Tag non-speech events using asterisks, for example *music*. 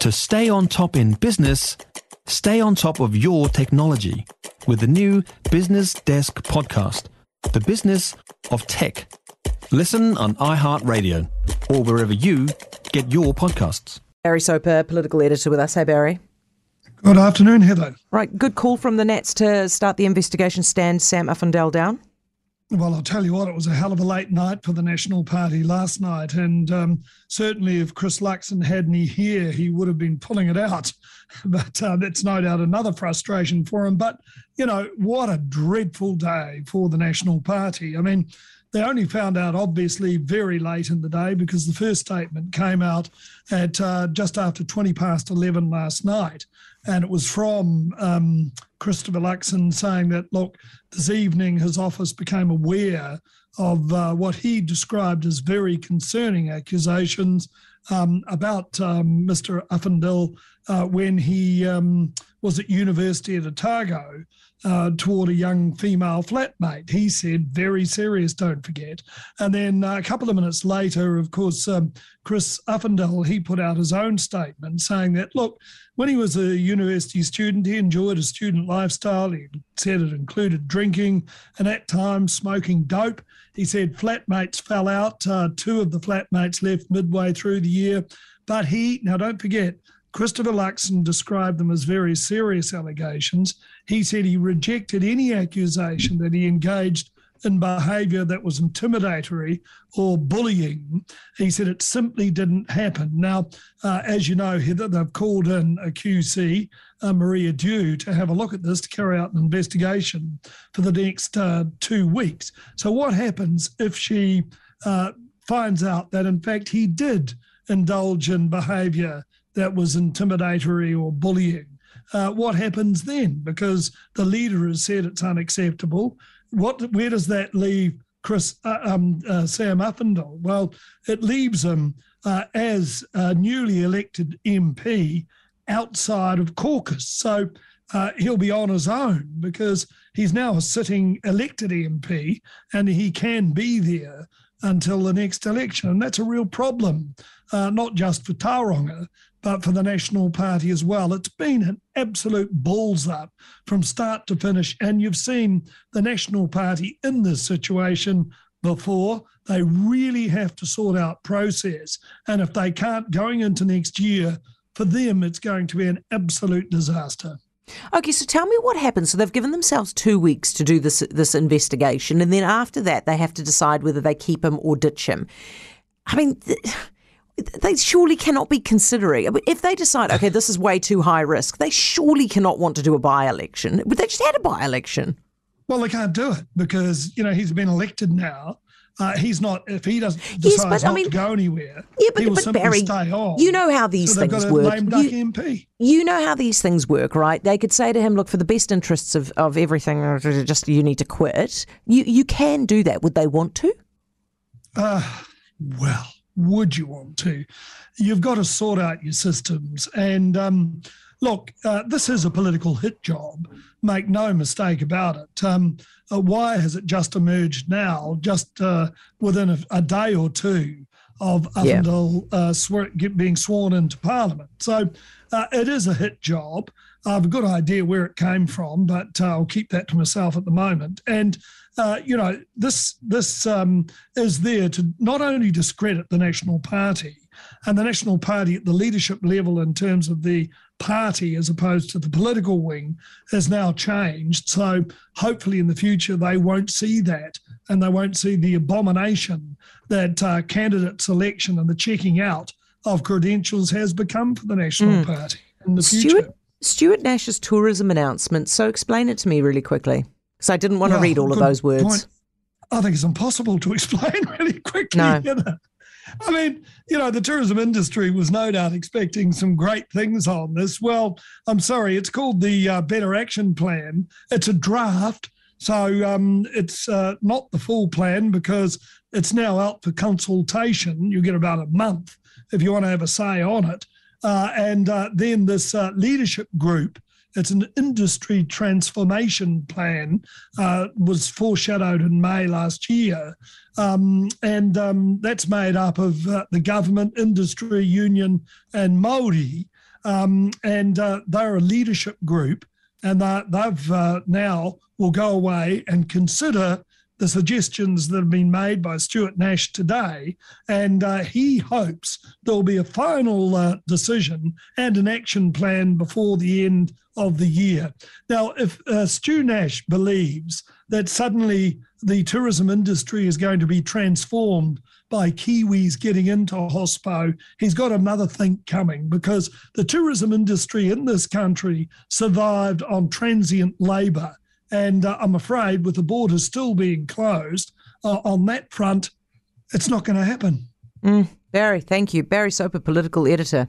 To stay on top in business, stay on top of your technology with the new Business Desk podcast, The Business of Tech. Listen on iHeartRadio or wherever you get your podcasts. Barry Soper, political editor with us. Hey, Barry. Good afternoon, Heather. Right, good call from the Nats to start the investigation. Stand Sam Uffindell down. Well, I'll tell you what, it was a hell of a late night for the National Party last night. And um, certainly, if Chris Luxon had any here, he would have been pulling it out. *laughs* But uh, that's no doubt another frustration for him. But, you know, what a dreadful day for the National Party. I mean, they only found out, obviously, very late in the day because the first statement came out at uh, just after 20 past 11 last night. And it was from um, Christopher Luxon saying that, look, this evening his office became aware of uh, what he described as very concerning accusations um, about um, Mr. Uffindell uh, when he um, was at university at Otago uh, toward a young female flatmate. He said, very serious, don't forget. And then uh, a couple of minutes later, of course, um, Chris Uffindell, he put out his own statement saying that, look, when he was a university student, he enjoyed a student lifestyle. He said it included drinking and at times smoking dope. He said flatmates fell out. Uh, two of the flatmates left midway through the year. But he, now don't forget, Christopher Luxon described them as very serious allegations. He said he rejected any accusation that he engaged in behaviour that was intimidatory or bullying. He said it simply didn't happen. Now, uh, as you know, Heather, they've called in a QC, uh, Maria Dew, to have a look at this to carry out an investigation for the next uh, two weeks. So, what happens if she uh, finds out that, in fact, he did indulge in behaviour that was intimidatory or bullying? Uh, what happens then? Because the leader has said it's unacceptable. What, where does that leave Chris uh, um, uh, Sam Uffindell? Well, it leaves him uh, as a newly elected MP outside of caucus. So uh, he'll be on his own because he's now a sitting elected MP and he can be there until the next election. And that's a real problem, uh, not just for Tauranga, but for the National Party as well. It's been an absolute balls up from start to finish. And you've seen the National Party in this situation before. They really have to sort out process. And if they can't, going into next year, for them, it's going to be an absolute disaster. Okay, so tell me what happens. So they've given themselves two weeks to do this this investigation, and then after that, they have to decide whether they keep him or ditch him. I mean. Th- they surely cannot be considering if they decide okay this is way too high risk they surely cannot want to do a by-election but they just had a by-election well they can't do it because you know he's been elected now uh, he's not if he doesn't decide yes, not I mean, to go anywhere. Yeah, but, but Barry, you know how these so things work. You, you, know how these things work, right? They could say to him, "Look, for the best interests of, of everything, *laughs* just you need to quit." You you can do that. Would they want to? Uh, well, would you want to? You've got to sort out your systems. And um, look, uh, this is a political hit job. Make no mistake about it. Um, uh, why has it just emerged now, just uh, within a, a, day or two of Uffindell yeah. Uh, swear, being sworn into Parliament? So uh, it is a hit job. I have a good idea where it came from, but uh, I'll keep that to myself at the moment. And uh, you know, this this um, is there to not only discredit the National Party and the National Party at the leadership level in terms of the party as opposed to the political wing has now changed. So hopefully in the future they won't see that and they won't see the abomination that uh, candidate selection and the checking out of credentials has become for the National mm. Party in the Stuart, future. Stuart Nash's tourism announcement. So explain it to me really quickly. So I didn't want to read all of those words. Point. I think it's impossible to *laughs* explain really quickly. No. I mean, you know, the tourism industry was no doubt expecting some great things on this. Well, I'm sorry, it's called the uh, Better Action Plan. It's a draft. So um, it's uh, not the full plan because it's now out for consultation. You get about a month if you want to have a say on it. Uh, and uh, then this uh, leadership group it's an industry transformation plan, uh, was foreshadowed in May last year. Um, and um, that's made up of uh, the government, industry, union, and Māori. um, and uh, they're a leadership group, and they've uh, now will go away and consider the suggestions that have been made by Stuart Nash today, and uh, he hopes there'll be a final uh, decision and an action plan before the end of the year. Now, if uh, Stu Nash believes that suddenly the tourism industry is going to be transformed by Kiwis getting into Hospo, he's got another think coming because the tourism industry in this country survived on transient labour and uh, I'm afraid, with the borders still being closed uh, on that front, it's not going to happen. Mm, Barry, thank you. Barry Soper, political editor.